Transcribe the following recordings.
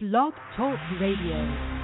Blog Talk Radio.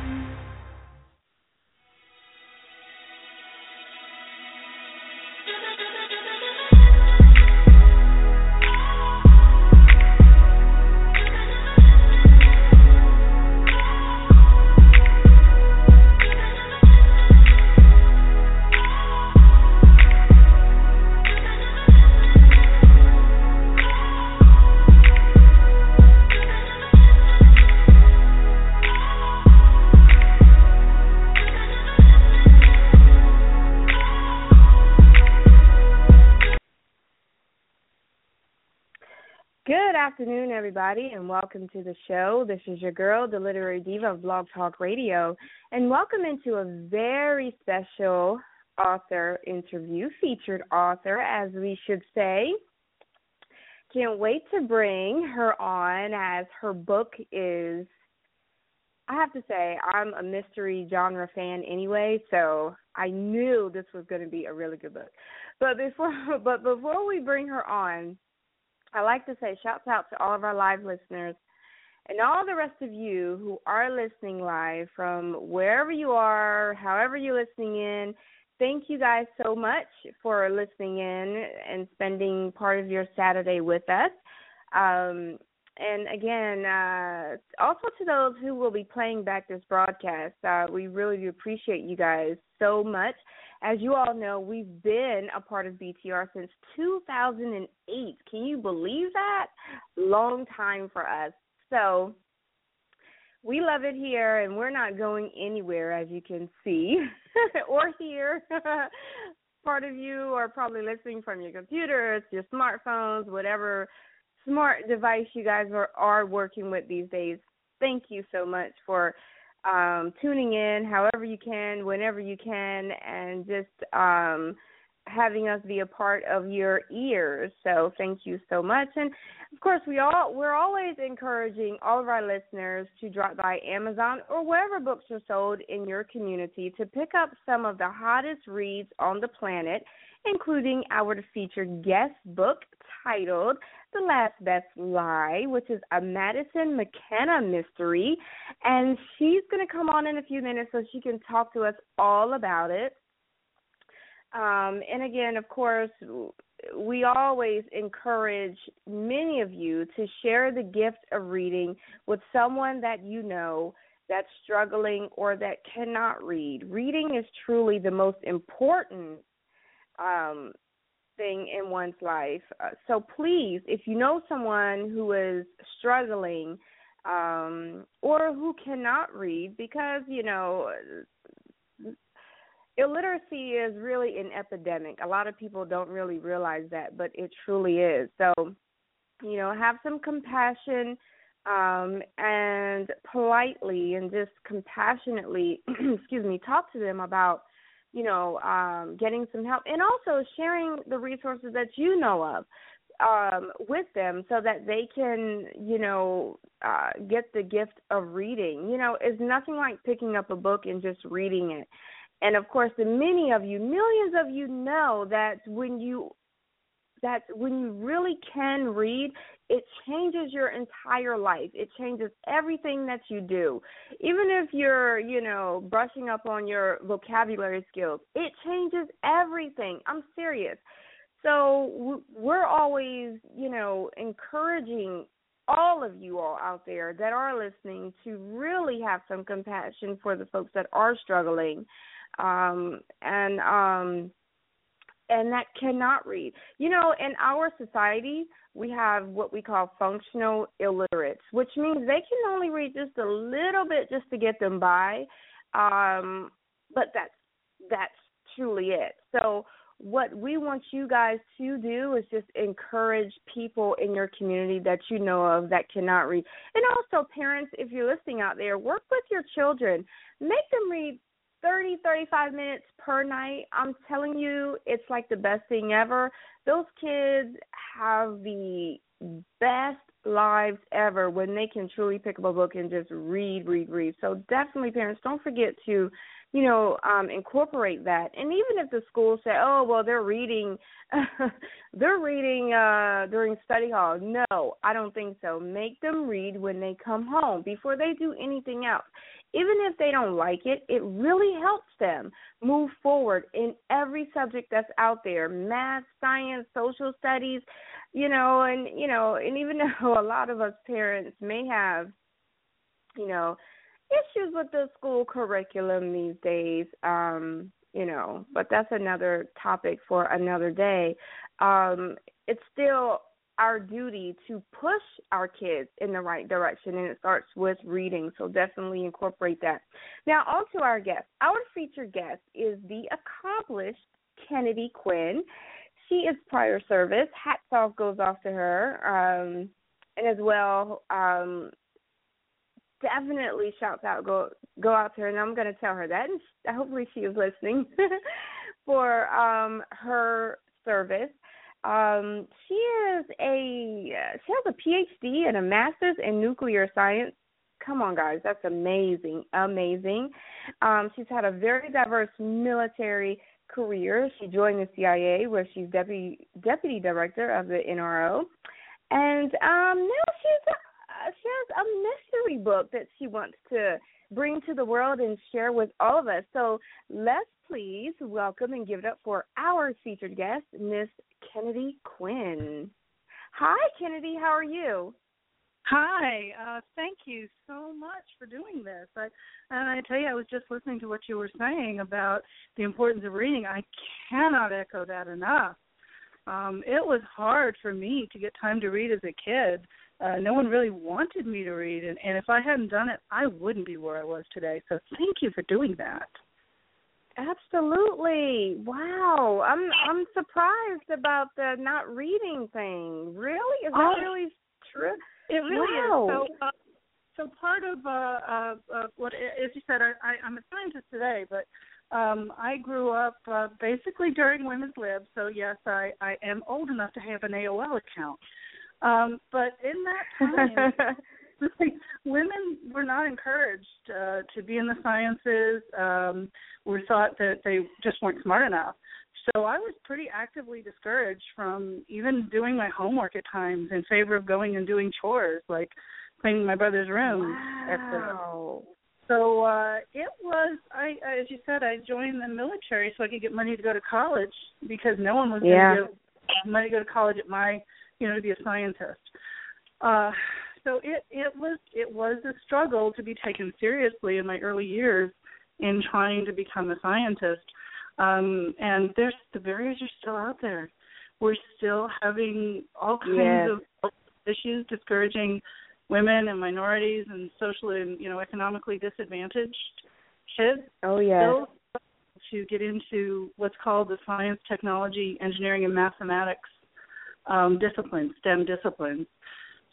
Afternoon, everybody, and welcome to the show. This is your girl, the Literary Diva of Blog Talk Radio, and welcome into a very special author interview, featured author, as we should say. Can't wait to bring her on as her book is. I have to say, I'm a mystery genre fan anyway, so I knew this was going to be a really good book. But before, but before we bring her on, I like to say shouts out to all of our live listeners and all the rest of you who are listening live from wherever you are, however you're listening in. Thank you guys so much for listening in and spending part of your Saturday with us. Um, and again, uh, also to those who will be playing back this broadcast, uh, we really do appreciate you guys so much. As you all know, we've been a part of BTR since 2008. Can you believe that? Long time for us. So we love it here, and we're not going anywhere, as you can see or hear. Part of you are probably listening from your computers, your smartphones, whatever smart device you guys are, are working with these days. Thank you so much for um, tuning in however you can, whenever you can, and just um, having us be a part of your ears. So thank you so much. And of course, we all we're always encouraging all of our listeners to drop by Amazon or wherever books are sold in your community to pick up some of the hottest reads on the planet, including our featured guest book titled The Last Best Lie, which is a Madison McKenna mystery. And she's going to come on in a few minutes so she can talk to us all about it. Um, and again, of course, we always encourage many of you to share the gift of reading with someone that you know that's struggling or that cannot read. Reading is truly the most important um, thing in one's life. Uh, so please, if you know someone who is struggling um, or who cannot read, because you know illiteracy is really an epidemic. A lot of people don't really realize that, but it truly is. So, you know, have some compassion um, and politely and just compassionately, excuse me, talk to them about you know, um, getting some help, and also sharing the resources that you know of um, with them so that they can, you know, uh, get the gift of reading. You know, it's nothing like picking up a book and just reading it. And of course, the many of you, millions of you know that when you that when you really can read, it changes your entire life. It changes everything that you do. Even if you're, you know, brushing up on your vocabulary skills, it changes everything. I'm serious. So we're always, you know, encouraging all of you all out there that are listening to really have some compassion for the folks that are struggling. Um, and um, and that cannot read. You know, in our society, we have what we call functional illiterates, which means they can only read just a little bit just to get them by. Um, but that's that's truly it. So what we want you guys to do is just encourage people in your community that you know of that cannot read. And also parents, if you're listening out there, work with your children. Make them read 30, 35 minutes per night. I'm telling you, it's like the best thing ever. Those kids have the best lives ever when they can truly pick up a book and just read, read, read. So definitely, parents, don't forget to you know, um, incorporate that. And even if the school say, "Oh, well, they're reading, they're reading uh, during study hall," no, I don't think so. Make them read when they come home before they do anything else. Even if they don't like it, it really helps them move forward in every subject that's out there: math, science, social studies, you know, and you know, and even though a lot of us parents may have, you know issues with the school curriculum these days. Um, you know, but that's another topic for another day. Um, it's still our duty to push our kids in the right direction, and it starts with reading. So definitely incorporate that. Now, on to our guest. Our featured guest is the accomplished Kennedy Quinn. She is prior service. Hats off goes off to her. Um, and as well, um, definitely shouts out go go out to her and I'm going to tell her that and hopefully she is listening for um her service. Um she is a she has a PhD and a master's in nuclear science. Come on guys, that's amazing. Amazing. Um she's had a very diverse military career. She joined the CIA where she's deputy deputy director of the NRO. And um now she's she has a mystery book that she wants to bring to the world and share with all of us. So let's please welcome and give it up for our featured guest, Miss Kennedy Quinn. Hi, Kennedy. How are you? Hi. Uh, thank you so much for doing this. I, and I tell you, I was just listening to what you were saying about the importance of reading. I cannot echo that enough. Um, it was hard for me to get time to read as a kid uh, no one really wanted me to read, and, and if I hadn't done it, I wouldn't be where I was today. So thank you for doing that. Absolutely. Wow. I'm I'm surprised about the not reading thing. Really? Is that oh, really true? It really wow. is. So uh, so part of uh, uh, uh what as you said I, I I'm a scientist today, but um I grew up uh, basically during women's lib, so yes, I I am old enough to have an AOL account. Um, but in that time, women were not encouraged uh, to be in the sciences. Um, were thought that they just weren't smart enough. So I was pretty actively discouraged from even doing my homework at times in favor of going and doing chores like cleaning my brother's room. Wow. So uh it was I as you said I joined the military so I could get money to go to college because no one was yeah. going to give money to go to college at my you know, to be a scientist. Uh, so it it was it was a struggle to be taken seriously in my early years in trying to become a scientist. Um, and there's the barriers are still out there. We're still having all kinds yes. of issues discouraging women and minorities and socially and you know economically disadvantaged kids. Oh yeah. To get into what's called the science, technology, engineering, and mathematics um, disciplines, STEM disciplines.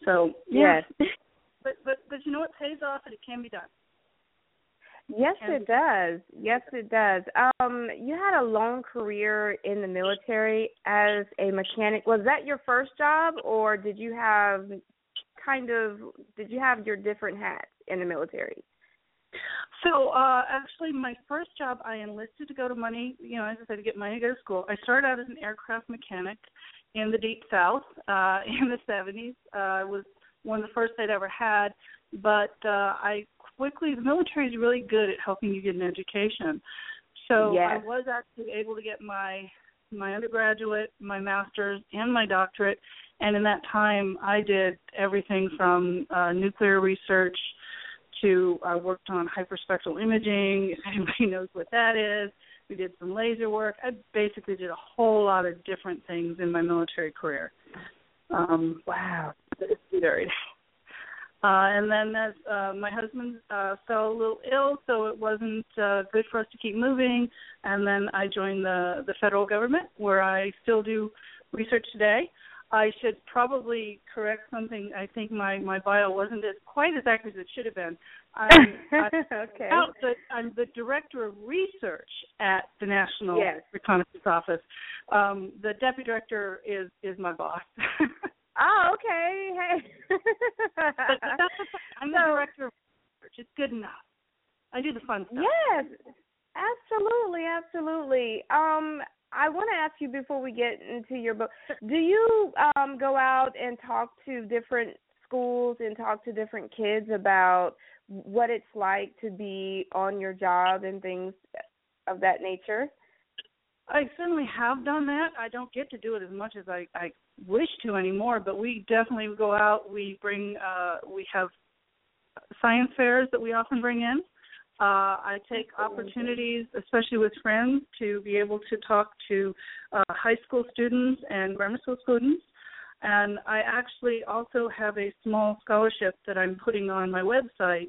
So yes, but but but you know what pays off and it can be done. Yes, it does. Yes, it does. Um, you had a long career in the military as a mechanic. Was that your first job, or did you have kind of did you have your different hats in the military? So uh actually my first job I enlisted to go to money, you know, as I said to get money to go to school. I started out as an aircraft mechanic in the deep south uh in the 70s. Uh was one of the first I'd ever had, but uh I quickly the military is really good at helping you get an education. So yes. I was actually able to get my my undergraduate, my master's, and my doctorate. And in that time, I did everything from uh, nuclear research to I worked on hyperspectral imaging. If anybody knows what that is, we did some laser work. I basically did a whole lot of different things in my military career. Um, wow, it's. Uh, and then as uh, my husband uh, fell a little ill, so it wasn't uh, good for us to keep moving. And then I joined the the federal government, where I still do research today. I should probably correct something. I think my my bio wasn't as quite as accurate as it should have been. I'm, okay. the, I'm the director of research at the National yes. Reconnaissance Office. Um, the deputy director is is my boss. Oh, okay. Hey. but, but the, I'm so, the director of research. It's good enough. I do the fun stuff. Yes, absolutely, absolutely. Um, I want to ask you before we get into your book. Do you um go out and talk to different schools and talk to different kids about what it's like to be on your job and things of that nature? I certainly have done that. I don't get to do it as much as I, I wish to anymore, but we definitely go out. We bring, uh, we have science fairs that we often bring in. Uh, I take opportunities, especially with friends, to be able to talk to uh, high school students and grammar school students. And I actually also have a small scholarship that I'm putting on my website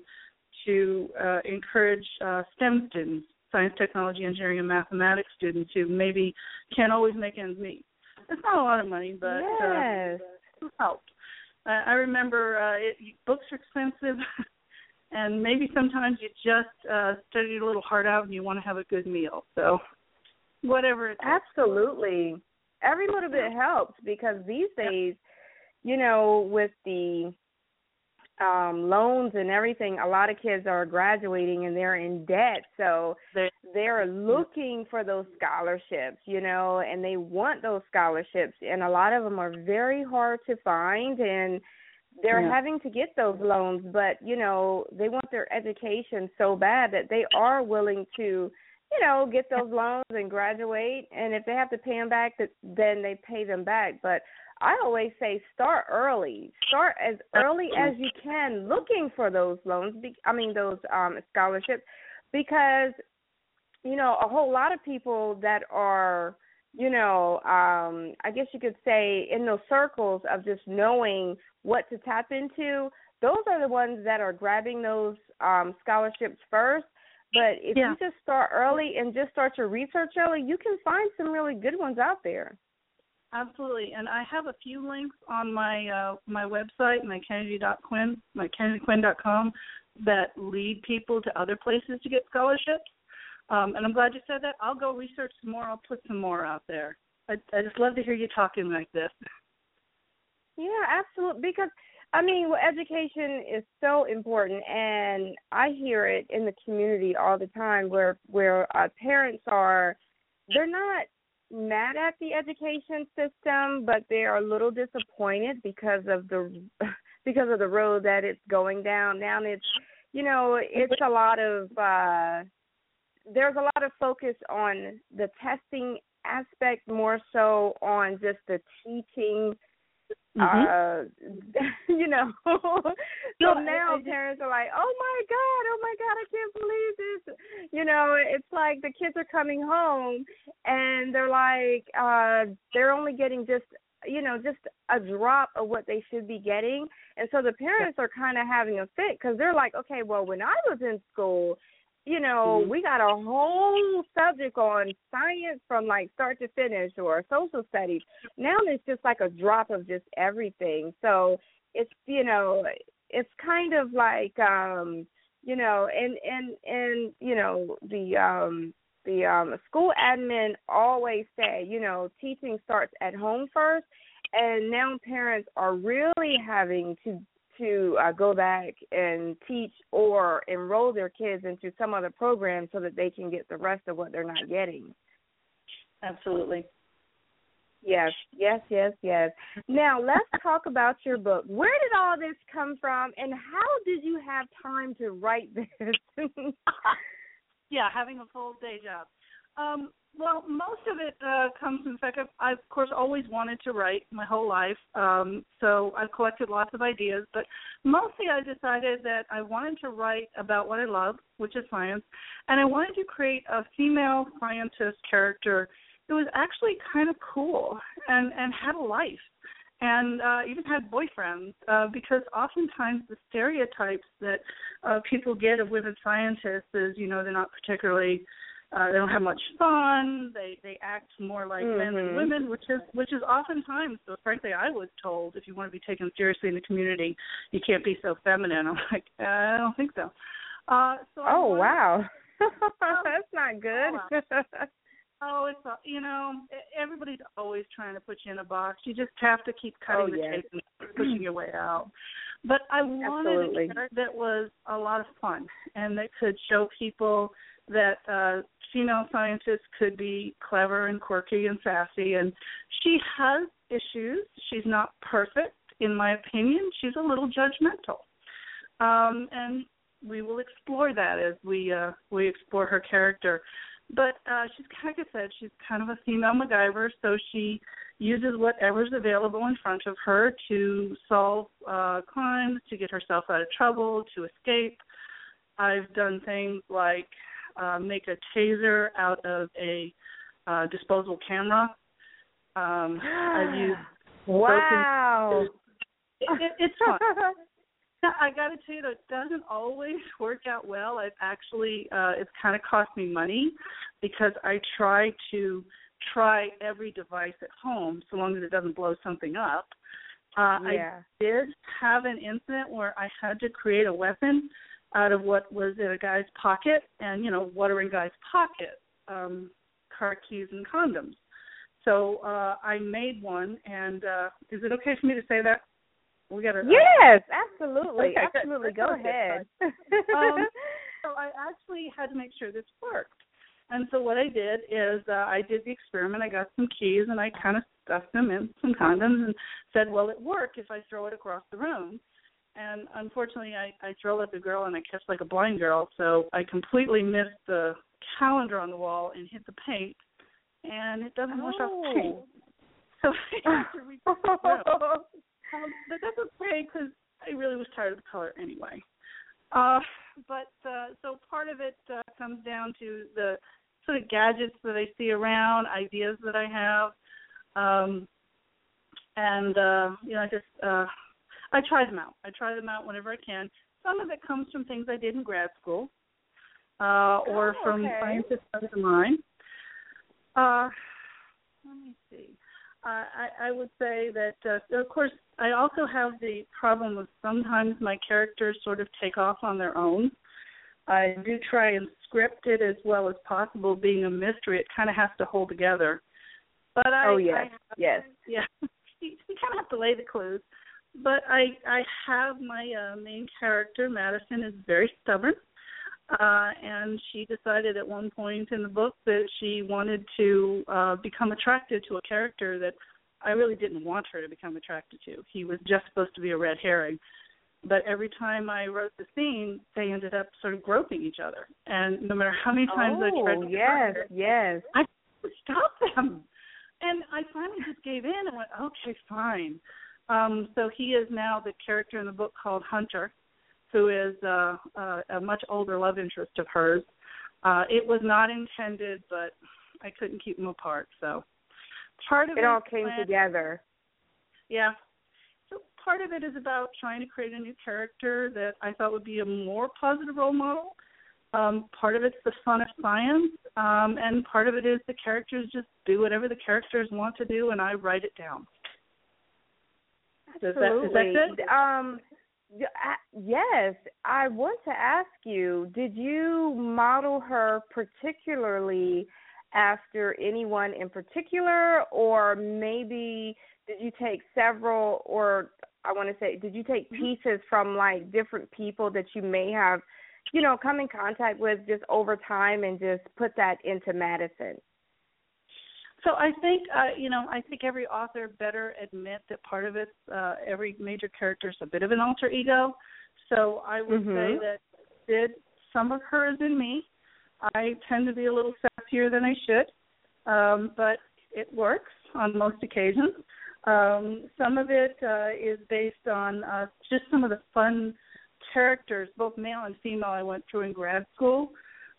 to uh, encourage uh, STEM students science, technology, engineering, and mathematics students who maybe can't always make ends meet. It's not a lot of money, but yes. uh, it helped. Uh, I remember uh, it, books are expensive, and maybe sometimes you just uh, study your little hard out and you want to have a good meal. So, whatever it Absolutely. Every little bit helps because these days, you know, with the um loans and everything a lot of kids are graduating and they're in debt. So they're, they're looking for those scholarships you know and they want those scholarships. And a lot of them are very hard to find and they're yeah. having to get those loans. But you know they want their education so bad that they are willing to you know get those loans and graduate and if they have to pay them back then they pay them back but I always say start early. Start as early as you can looking for those loans. I mean those um scholarships because you know a whole lot of people that are you know um I guess you could say in those circles of just knowing what to tap into those are the ones that are grabbing those um scholarships first but if yeah. you just start early and just start your research early you can find some really good ones out there Absolutely, and I have a few links on my uh, my website, my Kennedy.Quinn, my KennedyQuinn.com, that lead people to other places to get scholarships. Um, and I'm glad you said that. I'll go research some more. I'll put some more out there. I, I just love to hear you talking like this. Yeah, absolutely. Because I mean, well, education is so important, and I hear it in the community all the time, where where uh, parents are, they're not mad at the education system, but they are a little disappointed because of the because of the road that it's going down. Now it's you know it's a lot of uh, there's a lot of focus on the testing aspect more so on just the teaching Mm-hmm. Uh, you know. so now parents are like, "Oh my god, oh my god, I can't believe this." You know, it's like the kids are coming home and they're like uh they're only getting just you know, just a drop of what they should be getting. And so the parents are kind of having a fit cuz they're like, "Okay, well, when I was in school, you know, mm-hmm. we got a whole subject on science from like start to finish or social studies. Now it's just like a drop of just everything. So it's you know, it's kind of like um, you know, and and and you know, the um the um school admin always say, you know, teaching starts at home first and now parents are really having to to uh, go back and teach or enroll their kids into some other program so that they can get the rest of what they're not getting. Absolutely. Yes, yes, yes, yes. Now let's talk about your book. Where did all this come from, and how did you have time to write this? yeah, having a full day job. Um, well, most of it uh, comes the fact I've, of course, always wanted to write my whole life. Um, so I've collected lots of ideas, but mostly I decided that I wanted to write about what I love, which is science, and I wanted to create a female scientist character who was actually kind of cool and and had a life and uh, even had boyfriends uh, because oftentimes the stereotypes that uh, people get of women scientists is you know they're not particularly uh, they don't have much fun. They they act more like mm-hmm. men than mm-hmm. women, which is which is oftentimes. So frankly, I was told if you want to be taken seriously in the community, you can't be so feminine. I'm like, uh, I don't think so. Uh, so oh wow, that's not good. Oh, Oh, it's all, you know everybody's always trying to put you in a box. You just have to keep cutting oh, the yes. tape and pushing your way out. But I wanted Absolutely. a character that was a lot of fun and that could show people that uh female scientists could be clever and quirky and sassy and she has issues. She's not perfect in my opinion. She's a little judgmental. Um and we will explore that as we uh we explore her character. But uh she's like I said, she's kind of a female MacGyver, so she uses whatever's available in front of her to solve uh crimes, to get herself out of trouble, to escape. I've done things like uh make a taser out of a uh disposable camera. Um I've used wow. it, it, it's fun. I got to tell you, that doesn't always work out well. I've actually, uh, it's kind of cost me money because I try to try every device at home, so long as it doesn't blow something up. Uh, yeah. I did have an incident where I had to create a weapon out of what was in a guy's pocket, and you know, what are in guys' pocket? Um, car keys and condoms. So uh, I made one, and uh, is it okay for me to say that? We got to. Yes, absolutely, Okay, absolutely. Go ahead. um, so I actually had to make sure this worked. And so what I did is uh, I did the experiment. I got some keys and I kind of stuffed them in some condoms and said, "Well, it worked if I throw it across the room." And unfortunately, I I it at the girl and I catch like a blind girl, so I completely missed the calendar on the wall and hit the paint, and it doesn't wash off paint. Oh. So I have to the. Um, but that's okay because I really was tired of the color anyway. Uh, but uh, so part of it uh, comes down to the sort of gadgets that I see around, ideas that I have, um, and uh, you know, I just uh, I try them out. I try them out whenever I can. Some of it comes from things I did in grad school, uh, or Oh, from okay. scientists of mine. Uh, let me see. Uh, I, I would say that, uh, of course, I also have the problem of sometimes my characters sort of take off on their own. I do try and script it as well as possible. Being a mystery, it kind of has to hold together. But I, Oh, yes, I have, yes. yeah, you, you kind of have to lay the clues. But I, I have my uh, main character, Madison, is very stubborn, uh, and she decided at one point in the book that she wanted to uh, become attracted to a character that I really didn't want her to become attracted to. He was just supposed to be a red herring. But every time I wrote the scene, they ended up sort of groping each other. And no matter how many times I tried oh, to yes, it, yes. I stop them. And I finally just gave in and went, okay, fine. Um, so he is now the character in the book called Hunter, who is uh, uh, a much older love interest of hers. Uh, it was not intended, but I couldn't keep them apart. So part of It all came when- together. yeah. So part of it is about trying to create a new character that I thought would be a more positive role model. Um, part of it's the fun of science, um, and part of it is the characters just do whatever the characters want to do, and I write it down. That, Absolutely. is that good? Um, yes, I want to ask you: Did you model her particularly after anyone in particular, or maybe did you take several, or I want to say, did you take pieces from like different people that you may have, you know, come in contact with just over time, and just put that into Madison? So I think uh, you know, I think every author better admit that part of it's uh, every major character is a bit of an alter ego. So I would say Mhm. that did some of her is in me. I tend to be a little sassier than I should, um, but it works on most occasions. Um, some of it uh, is based on uh, just some of the fun characters, both male and female, I went through in grad school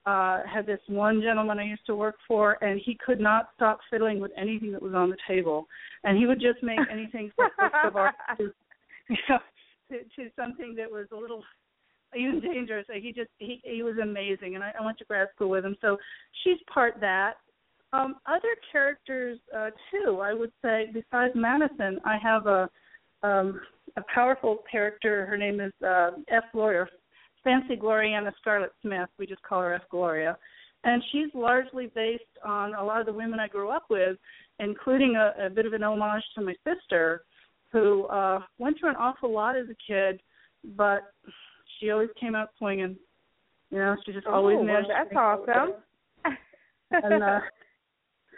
uh had this one gentleman I used to work for and he could not stop fiddling with anything that was on the table. And he would just make anything from works to you know to, to something that was a little even dangerous. He just he he was amazing and I, I went to grad school with him. So she's part that. Um other characters uh too, I would say besides Madison, I have a um a powerful character. Her name is uh F Lawyer Fancy Gloriana Scarlett Smith. We just call her F Gloria, and she's largely based on a lot of the women I grew up with, including a, a bit of an homage to my sister, who uh went through an awful lot as a kid, but she always came out swinging. You know, she just always oh, managed. Well, that's awesome. and uh,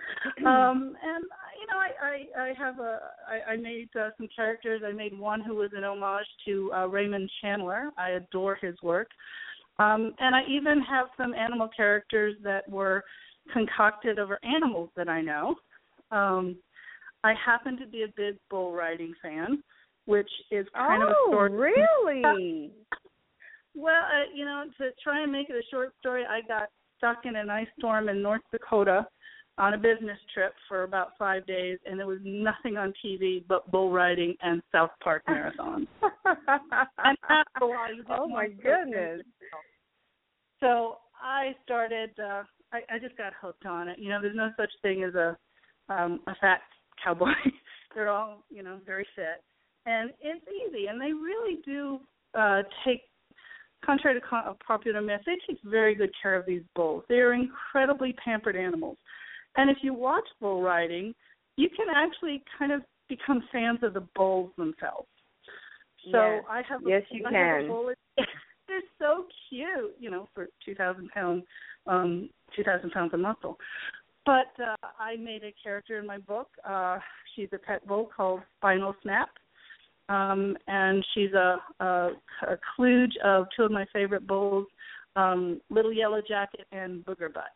um, and you know, I I, I have a I, I made uh, some characters. I made one who was an homage to uh, Raymond Chandler. I adore his work. Um, and I even have some animal characters that were concocted over animals that I know. Um, I happen to be a big bull riding fan, which is kind oh, of a short. really? Well, uh, you know, to try and make it a short story, I got stuck in an ice storm in North Dakota on a business trip for about five days, and there was nothing on TV but bull riding and South Park marathons. and after a you oh my goodness! So I started. uh I, I just got hooked on it. You know, there's no such thing as a um a fat cowboy. They're all, you know, very fit, and it's easy. And they really do uh take contrary to popular myth, they take very good care of these bulls. They are incredibly pampered animals. And if you watch bull riding, you can actually kind of become fans of the bulls themselves. So yes. I have yes, a, you I can. Bull. They're so cute, you know, for two thousand pound, um, two thousand pounds of muscle. But uh, I made a character in my book. Uh, she's a pet bull called Spinal Snap, um, and she's a, a, a kludge of two of my favorite bulls, um, Little Yellow Jacket and Booger Butt.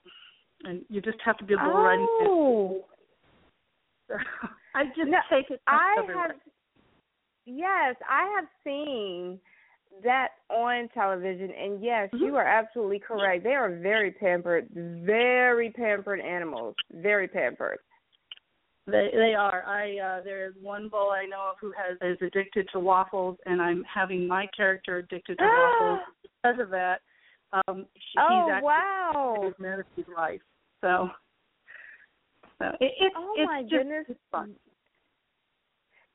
And you just have to be a bull riding oh. fan. I just no, take it. I everywhere. have. Yes, I have seen that on television, and yes, mm-hmm. you are absolutely correct. They are very pampered, very pampered animals, very pampered. They they are. I uh there is one bull I know of who has is addicted to waffles and I'm having my character addicted to waffles because of that. Um she, oh he's wow. of life. So so it, it oh it's my just goodness. it's fun.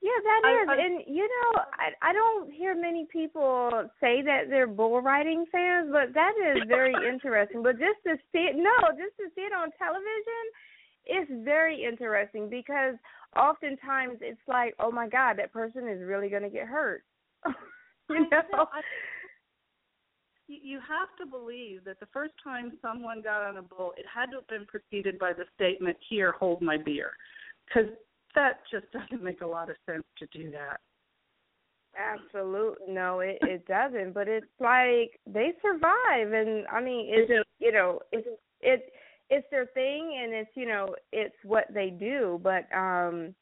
Yeah, that is, I, I, and you know, I I don't hear many people say that they're bull riding fans, but that is very interesting. But just to see it, no, just to see it on television, it's very interesting because oftentimes it's like, oh my God, that person is really going to get hurt. you know. I, you have to believe that the first time someone got on a bull, it had to have been preceded by the statement, "Here, hold my beer," because that just doesn't make a lot of sense to do that. Absolutely, no, it it doesn't. But it's like they survive, and I mean, it's you know, it's it it's their thing, and it's you know, it's what they do. But um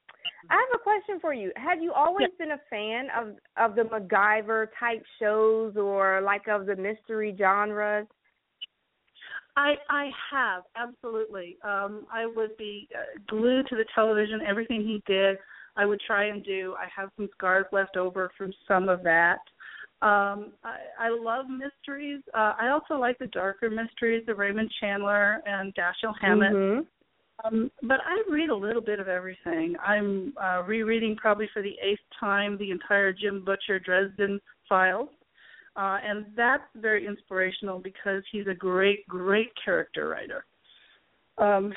I have a question for you. Have you always yeah. been a fan of of the MacGyver type shows, or like of the mystery genres? I I have absolutely. Um, I would be uh, glued to the television. Everything he did, I would try and do. I have some scars left over from some of that. Um, I, I love mysteries. Uh, I also like the darker mysteries, the Raymond Chandler and Dashiell Hammett. Mm-hmm. Um, but I read a little bit of everything. I'm uh, rereading probably for the eighth time the entire Jim Butcher Dresden Files. Uh, and that's very inspirational because he's a great, great character writer. Um,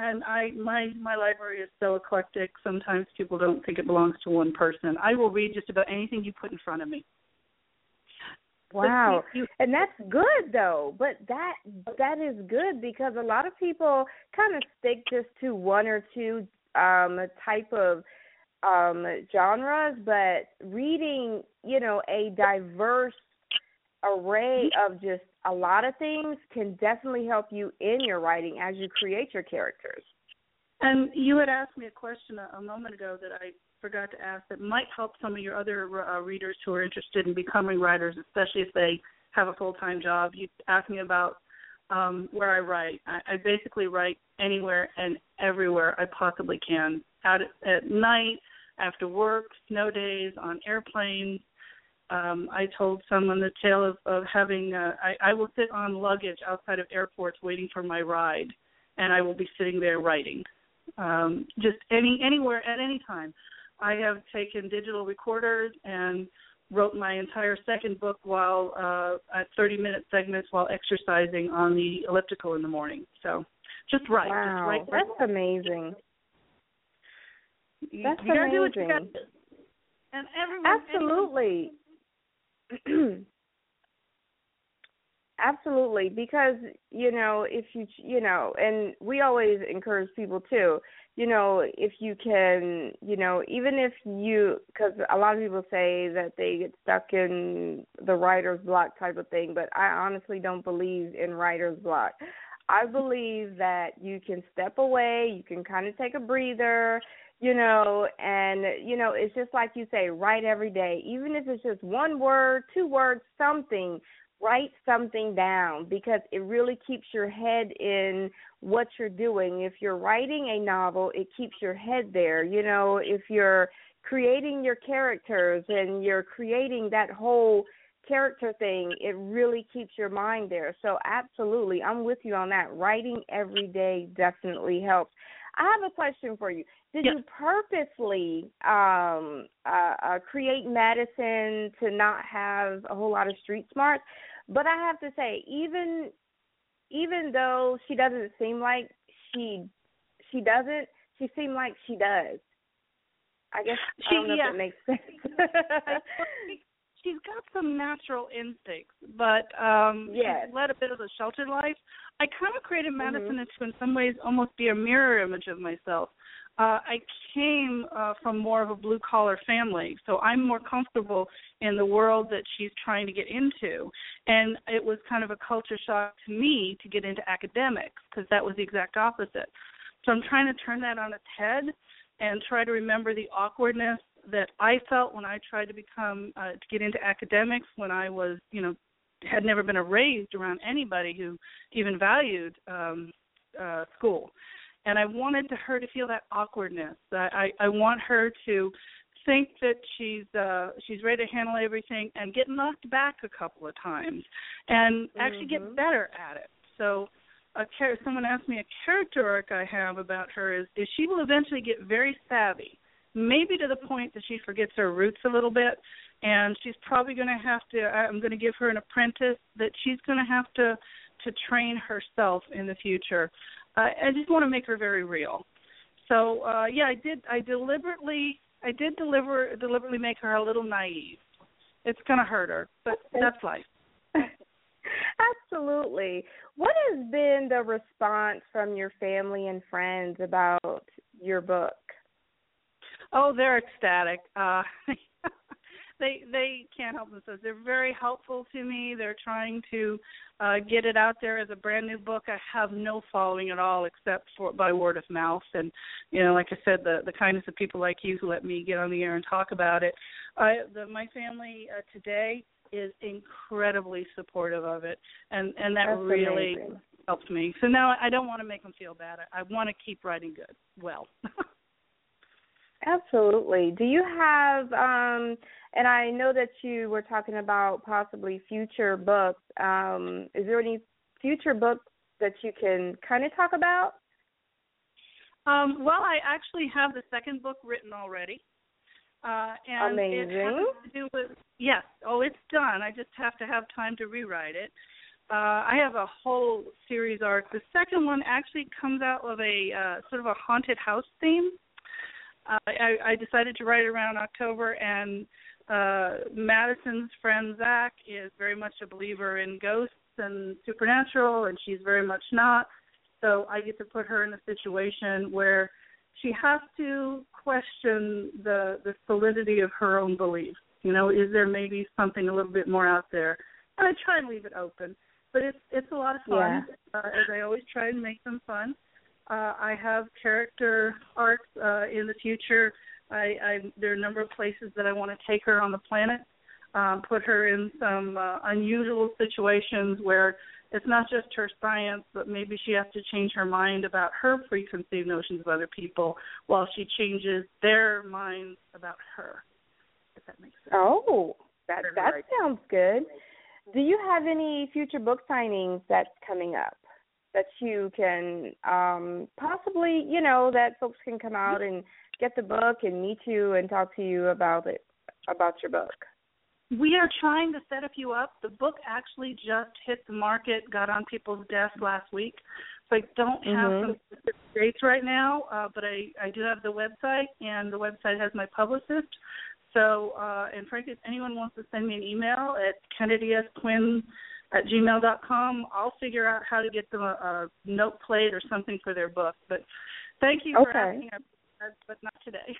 and I, my my library is so eclectic. Sometimes people don't think it belongs to one person. I will read just about anything you put in front of me. Wow. You, and that's good though. But that that is good because a lot of people kind of stick just to one or two um type of um genres, but reading, you know, a diverse array of just a lot of things can definitely help you in your writing as you create your characters. And you had asked me a question a, a moment ago that I forgot to ask that might help some of your other uh, readers who are interested in becoming writers, especially if they have a full time job. You asked me about um, where I write. I, I basically write anywhere and everywhere I possibly can. Out at, at night, after work, snow days, on airplanes, um, I told someone the tale of, of having uh, I, I will sit on luggage outside of airports waiting for my ride, and I will be sitting there writing, um, just any anywhere at any time. I have taken digital recorders and wrote my entire second book while uh, at 30 minute segments while exercising on the elliptical in the morning. So just right. Wow, just right. that's amazing. You, That's you gotta do what you amazing. And everyone, Absolutely. Absolutely, because you know if you you know, and we always encourage people too. You know, if you can, you know, even if you, because a lot of people say that they get stuck in the writer's block type of thing, but I honestly don't believe in writer's block. I believe that you can step away, you can kind of take a breather, you know, and you know, it's just like you say, write every day, even if it's just one word, two words, something. Write something down because it really keeps your head in what you're doing. If you're writing a novel, it keeps your head there. You know, if you're creating your characters and you're creating that whole character thing, it really keeps your mind there. So, absolutely, I'm with you on that. Writing every day definitely helps. I have a question for you. Did Yes. you purposely um, uh, uh, create Madison to not have a whole lot of street smarts? But I have to say, even even though she doesn't seem like she she doesn't, she seemed like she does. I guess I She- don't know yeah. if it makes sense. She's got some natural instincts, but um Yes. she's led a bit of a sheltered life. I kind of created Madison Mhm. to, in some ways, almost be a mirror image of myself. Uh, I came uh, from more of a blue collar family, so I'm more comfortable in the world that she's trying to get into. And it was kind of a culture shock to me to get into academics because that was the exact opposite. So I'm trying to turn that on its head and try to remember the awkwardness that I felt when I tried to become uh, to get into academics when I was, you know, had never been raised around anybody who even valued um uh school. And I wanted to her to feel that awkwardness. I I, I want her to think that she's uh she's ready to handle everything and get knocked back a couple of times and actually Mhm. get better at it. So a char- someone asked me a character arc I have about her is is she will eventually get very savvy, maybe to the point that she forgets her roots a little bit, and she's probably going to have to. I'm going to give her an apprentice that she's going to have to to train herself in the future. Uh, I just want to make her very real. So uh yeah, I did. I deliberately I did deliver deliberately make her a little naive. It's going to hurt her, but that's life. Absolutely. What has been the response from your family and friends about your book? Oh, they're ecstatic. Uh they they can't help themselves. They're very helpful to me. They're trying to uh get it out there as a brand new book. I have no following at all except for by word of mouth and you know, like I said, the the kindness of people like you who let me get on the air and talk about it. I the my family uh, today is incredibly supportive of it and and that That's really amazing. helps me. So now I don't want to make them feel bad. I, I want to keep writing good. Well. Absolutely. Do you have um and I know that you were talking about possibly future books. Um is there any future books that you can kind of talk about? Um, well, I actually have the second book written already. Uh, and it has to do with yes. Oh, it's done. I just have to have time to rewrite it. Uh, I have a whole series arc. The second one actually comes out of a uh, sort of a haunted house theme. Uh, I, I decided to write around October, and uh, Madison's friend Zach is very much a believer in ghosts and supernatural, and she's very much not. So I get to put her in a situation where she has to question the the solidity of her own beliefs. You know, is there maybe something a little bit more out there? And I try and leave it open, but it's it's a lot of fun. Uh, as I always try and make them fun. Uh, I have character arcs uh, in the future. I, I there are a number of places that I want to take her on the planet. Um, put her in some uh, unusual situations where it's not just her science, but maybe she has to change her mind about her preconceived notions of other people while she changes their minds about her. If that makes sense. Oh, that that sounds good. Do you have any future book signings that's coming up that you can um possibly, you know, that folks can come out and get the book and meet you and talk to you about it about your book? we are trying to set a few up. The book actually just hit the market, got on people's desks last week. So I don't have Mhm. some specific dates right now, uh, but I, I do have the website, and the website has my publicist. So, uh, and frankly, if anyone wants to send me an email at kennedysquinn at gmail dot com, I'll figure out how to get them a, a note plate or something for their book. But thank you for Okay. asking, but not today.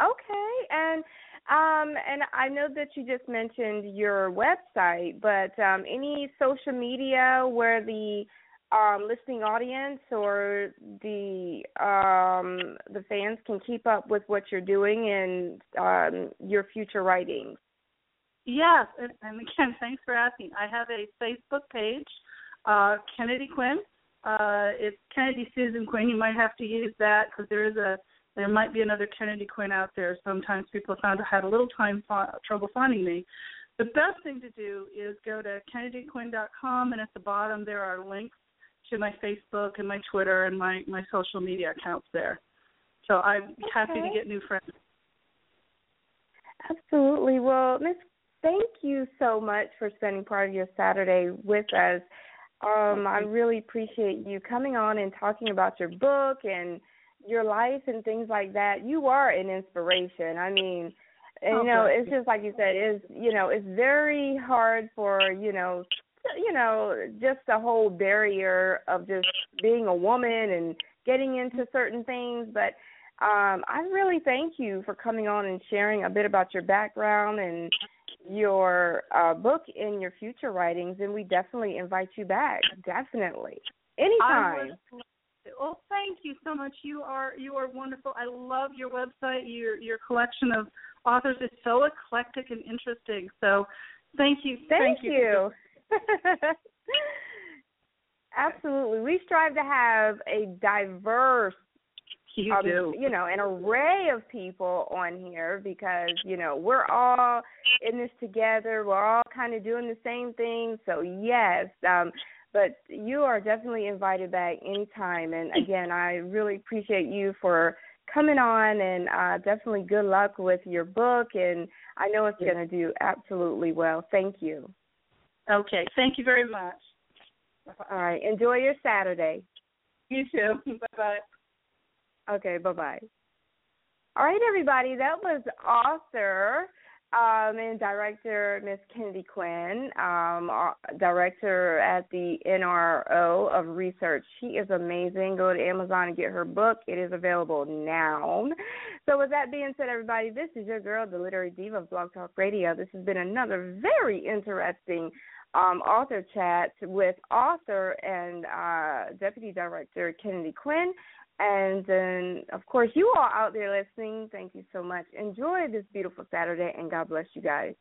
Okay, and um, and I know that you just mentioned your website, but um, any social media where the um, listening audience or the um, the fans can keep up with what you're doing and um, your future writings. Yes, and, and again, thanks for asking. I have a Facebook page, uh, Kennedy Quinn. Uh, it's Kennedy Susan Quinn. You might have to use that because there is a there might be another Kennedy Quinn out there. Sometimes people found I had a little time fa- trouble finding me. The best thing to do is go to kennedyquinn.com, and at the bottom there are links to my Facebook and my Twitter and my my social media accounts there. So I'm happy to get new friends. Absolutely. Well, Miss, thank you so much for spending part of your Saturday with us. Um, I really appreciate you coming on and talking about your book and your life and things like that. You are an inspiration. I mean, and, Oh, you know, it's just like you said, is you know, it's very hard for you know, you know, just the whole barrier of just being a woman and getting into certain things, but um, I really thank you for coming on and sharing a bit about your background and your uh, book in your future writings. And we definitely invite you back. Definitely, anytime. would love to. Well, thank you so much. You are you are wonderful. I love your website. Your your collection of authors is so eclectic and interesting. So, thank you. Thank, you. you. Absolutely, we strive to have a diverse You um, do. you know, an array of people on here because, you know, we're all in this together. We're all kind of doing the same thing. So, yes, um, but you are definitely invited back anytime. And again, I really appreciate you for coming on and uh, definitely good luck with your book. And I know it's going to do absolutely well. Thank you. Okay. Thank you very much. All right. Enjoy your Saturday. You too. Bye bye. Okay, bye bye. All right, everybody, that was author um, and director Miss Kennedy Quinn, um, director at the NRO of Research. She is amazing. Go to Amazon and get her book. It is available now. So, with that being said, everybody, this is your girl, the Literary Diva of Blog Talk Radio. This has been another very interesting um, author chat with author and uh, deputy director Kennedy Quinn. And then, of course, you all out there listening, thank you so much. Enjoy this beautiful Saturday, and God bless you guys.